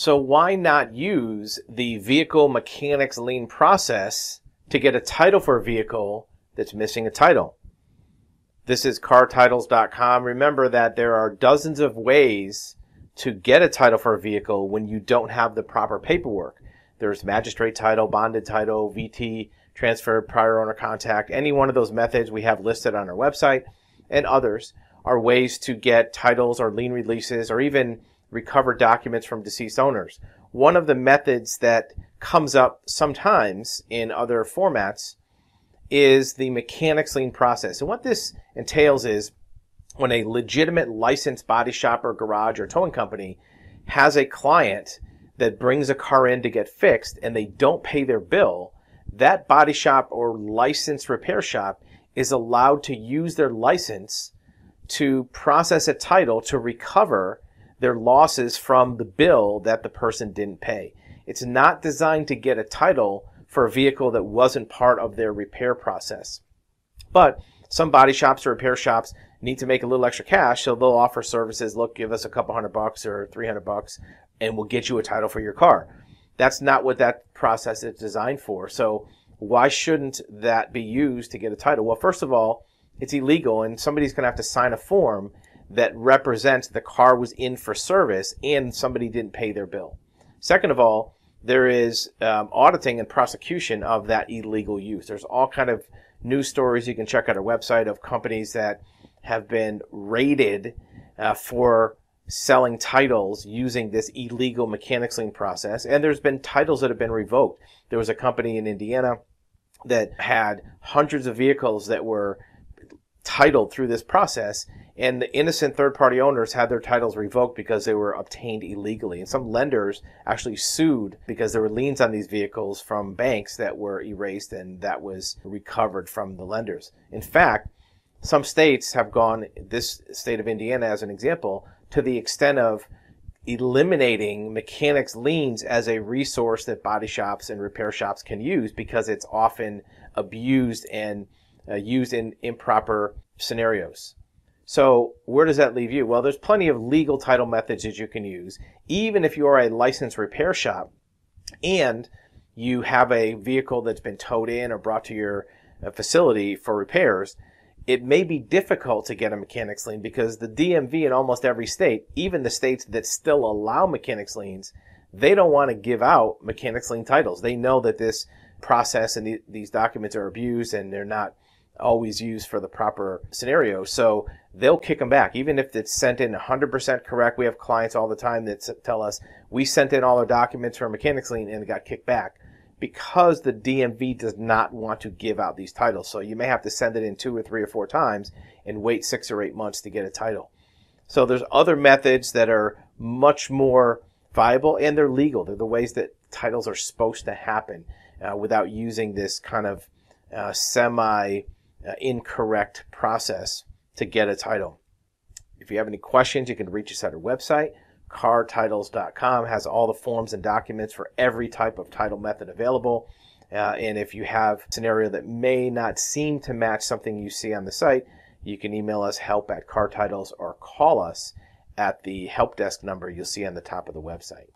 So why not use the vehicle mechanics lien process to get a title for a vehicle that's missing a title? This is cartitles.com. Remember that there are dozens of ways to get a title for a vehicle when you don't have the proper paperwork. There's magistrate title, bonded title, VT, transfer, prior owner contact. Any one of those methods we have listed on our website and others are ways to get titles or lien releases or even recover documents from deceased owners. One of the methods that comes up sometimes in other formats is the mechanics lien process. And what this entails is when a legitimate licensed body shop or garage or towing company has a client that brings a car in to get fixed and they don't pay their bill, that body shop or licensed repair shop is allowed to use their license to process a title to recover their losses from the bill that the person didn't pay. It's not designed to get a title for a vehicle that wasn't part of their repair process. But some body shops or repair shops need to make a little extra cash, so they'll offer services. Look, give us a couple hundred bucks or 300 bucks, and we'll get you a title for your car. That's not what that process is designed for. So why shouldn't that be used to get a title? Well, first of all, it's illegal, and somebody's going to have to sign a form that represents the car was in for service and somebody didn't pay their bill. Second of all, there is um, auditing and prosecution of that illegal use. There's all kind of news stories you can check out our website of companies that have been raided uh, for selling titles using this illegal mechanics lien process. And there's been titles that have been revoked. There was a company in Indiana that had hundreds of vehicles that were titled through this process and the innocent third party owners had their titles revoked because they were obtained illegally. And some lenders actually sued because there were liens on these vehicles from banks that were erased and that was recovered from the lenders. In fact, some states have gone, this state of Indiana as an example, to the extent of eliminating mechanics liens as a resource that body shops and repair shops can use because it's often abused and uh, used in improper scenarios. So where does that leave you? Well, there's plenty of legal title methods that you can use. Even if you are a licensed repair shop and you have a vehicle that's been towed in or brought to your uh, facility for repairs, it may be difficult to get a mechanics lien because the DMV in almost every state, even the states that still allow mechanics liens, they don't want to give out mechanics lien titles. They know that this process and the, these documents are abused and they're not always used for the proper scenario. So they'll kick them back, even if it's sent in 100% correct. We have clients all the time that tell us we sent in all our documents for a mechanics lien and it got kicked back because the DMV does not want to give out these titles. So you may have to send it in two or three or four times and wait six or eight months to get a title. So there's other methods that are much more viable and they're legal. They're the ways that titles are supposed to happen uh, without using this kind of uh, semi uh, incorrect process to get a title. If you have any questions, you can reach us at our website. Cartitles.com has all the forms and documents for every type of title method available. Uh, and if you have a scenario that may not seem to match something you see on the site, you can email us help at cartitles or call us at the help desk number you'll see on the top of the website.